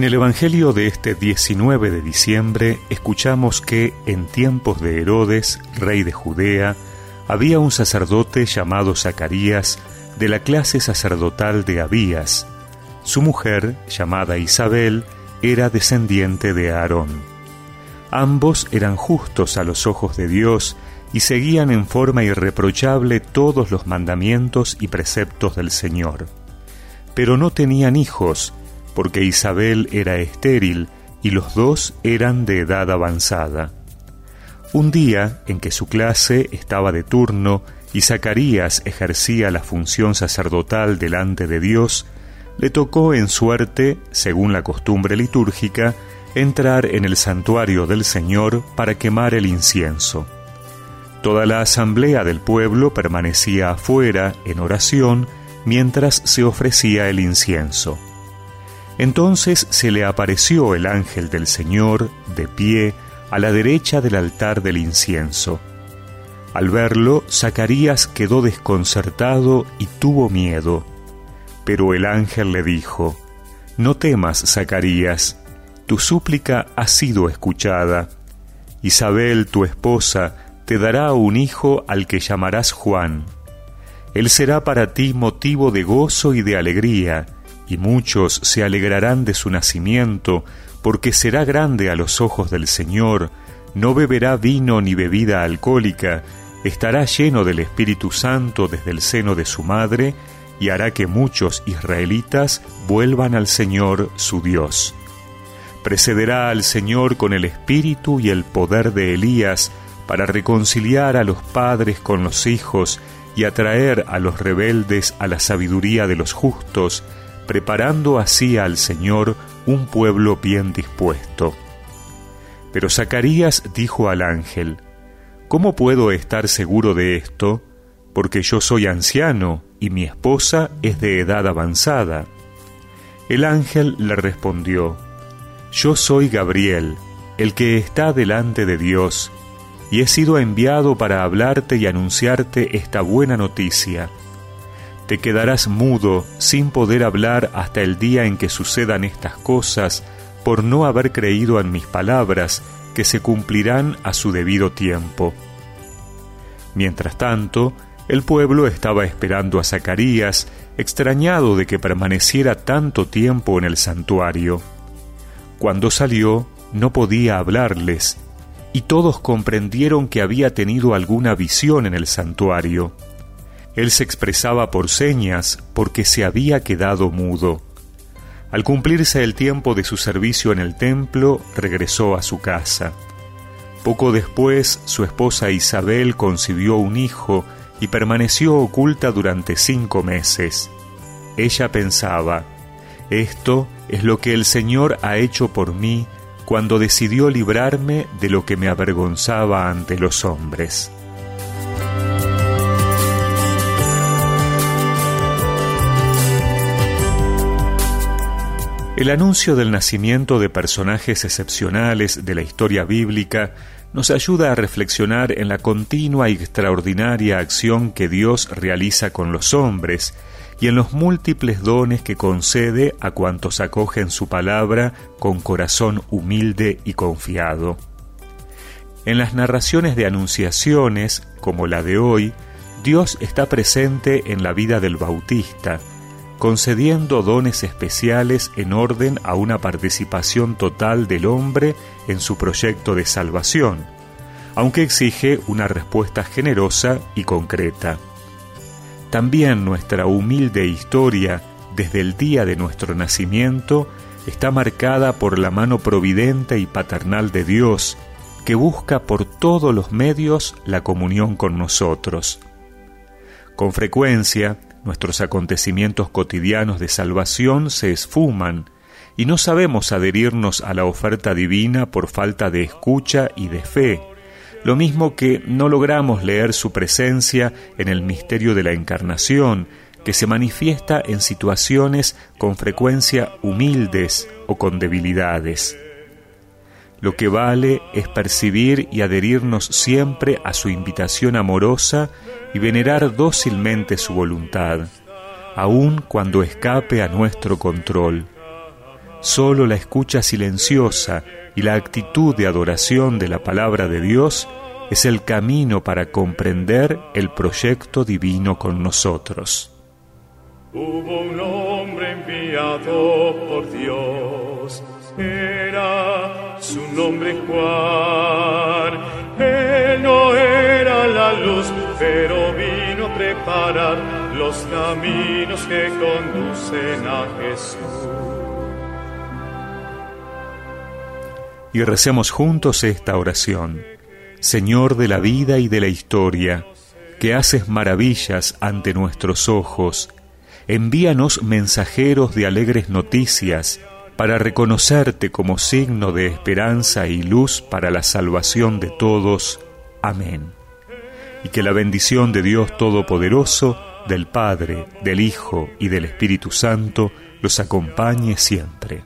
En el Evangelio de este 19 de diciembre escuchamos que en tiempos de Herodes, rey de Judea, había un sacerdote llamado Zacarías de la clase sacerdotal de Abías. Su mujer, llamada Isabel, era descendiente de Aarón. Ambos eran justos a los ojos de Dios y seguían en forma irreprochable todos los mandamientos y preceptos del Señor. Pero no tenían hijos, porque Isabel era estéril y los dos eran de edad avanzada. Un día en que su clase estaba de turno y Zacarías ejercía la función sacerdotal delante de Dios, le tocó en suerte, según la costumbre litúrgica, entrar en el santuario del Señor para quemar el incienso. Toda la asamblea del pueblo permanecía afuera en oración mientras se ofrecía el incienso. Entonces se le apareció el ángel del Señor de pie a la derecha del altar del incienso. Al verlo, Zacarías quedó desconcertado y tuvo miedo. Pero el ángel le dijo, No temas, Zacarías, tu súplica ha sido escuchada. Isabel, tu esposa, te dará un hijo al que llamarás Juan. Él será para ti motivo de gozo y de alegría, y muchos se alegrarán de su nacimiento, porque será grande a los ojos del Señor, no beberá vino ni bebida alcohólica, estará lleno del Espíritu Santo desde el seno de su madre, y hará que muchos israelitas vuelvan al Señor su Dios. Precederá al Señor con el espíritu y el poder de Elías para reconciliar a los padres con los hijos y atraer a los rebeldes a la sabiduría de los justos, preparando así al Señor un pueblo bien dispuesto. Pero Zacarías dijo al ángel, ¿Cómo puedo estar seguro de esto? Porque yo soy anciano y mi esposa es de edad avanzada. El ángel le respondió, Yo soy Gabriel, el que está delante de Dios, y he sido enviado para hablarte y anunciarte esta buena noticia te quedarás mudo sin poder hablar hasta el día en que sucedan estas cosas por no haber creído en mis palabras que se cumplirán a su debido tiempo. Mientras tanto, el pueblo estaba esperando a Zacarías, extrañado de que permaneciera tanto tiempo en el santuario. Cuando salió, no podía hablarles, y todos comprendieron que había tenido alguna visión en el santuario. Él se expresaba por señas porque se había quedado mudo. Al cumplirse el tiempo de su servicio en el templo, regresó a su casa. Poco después, su esposa Isabel concibió un hijo y permaneció oculta durante cinco meses. Ella pensaba, esto es lo que el Señor ha hecho por mí cuando decidió librarme de lo que me avergonzaba ante los hombres. El anuncio del nacimiento de personajes excepcionales de la historia bíblica nos ayuda a reflexionar en la continua y extraordinaria acción que Dios realiza con los hombres y en los múltiples dones que concede a cuantos acogen su palabra con corazón humilde y confiado. En las narraciones de anunciaciones, como la de hoy, Dios está presente en la vida del Bautista, concediendo dones especiales en orden a una participación total del hombre en su proyecto de salvación, aunque exige una respuesta generosa y concreta. También nuestra humilde historia, desde el día de nuestro nacimiento, está marcada por la mano providente y paternal de Dios, que busca por todos los medios la comunión con nosotros. Con frecuencia, nuestros acontecimientos cotidianos de salvación se esfuman y no sabemos adherirnos a la oferta divina por falta de escucha y de fe, lo mismo que no logramos leer su presencia en el misterio de la encarnación, que se manifiesta en situaciones con frecuencia humildes o con debilidades. Lo que vale es percibir y adherirnos siempre a su invitación amorosa y venerar dócilmente su voluntad, aun cuando escape a nuestro control. Solo la escucha silenciosa y la actitud de adoración de la palabra de Dios es el camino para comprender el proyecto divino con nosotros. Hubo un hombre enviado por Dios, era su nombre Juan. Él no era la luz, pero vino a preparar los caminos que conducen a Jesús. Y recemos juntos esta oración. Señor de la vida y de la historia, que haces maravillas ante nuestros ojos, envíanos mensajeros de alegres noticias para reconocerte como signo de esperanza y luz para la salvación de todos. Amén. Y que la bendición de Dios Todopoderoso, del Padre, del Hijo y del Espíritu Santo los acompañe siempre.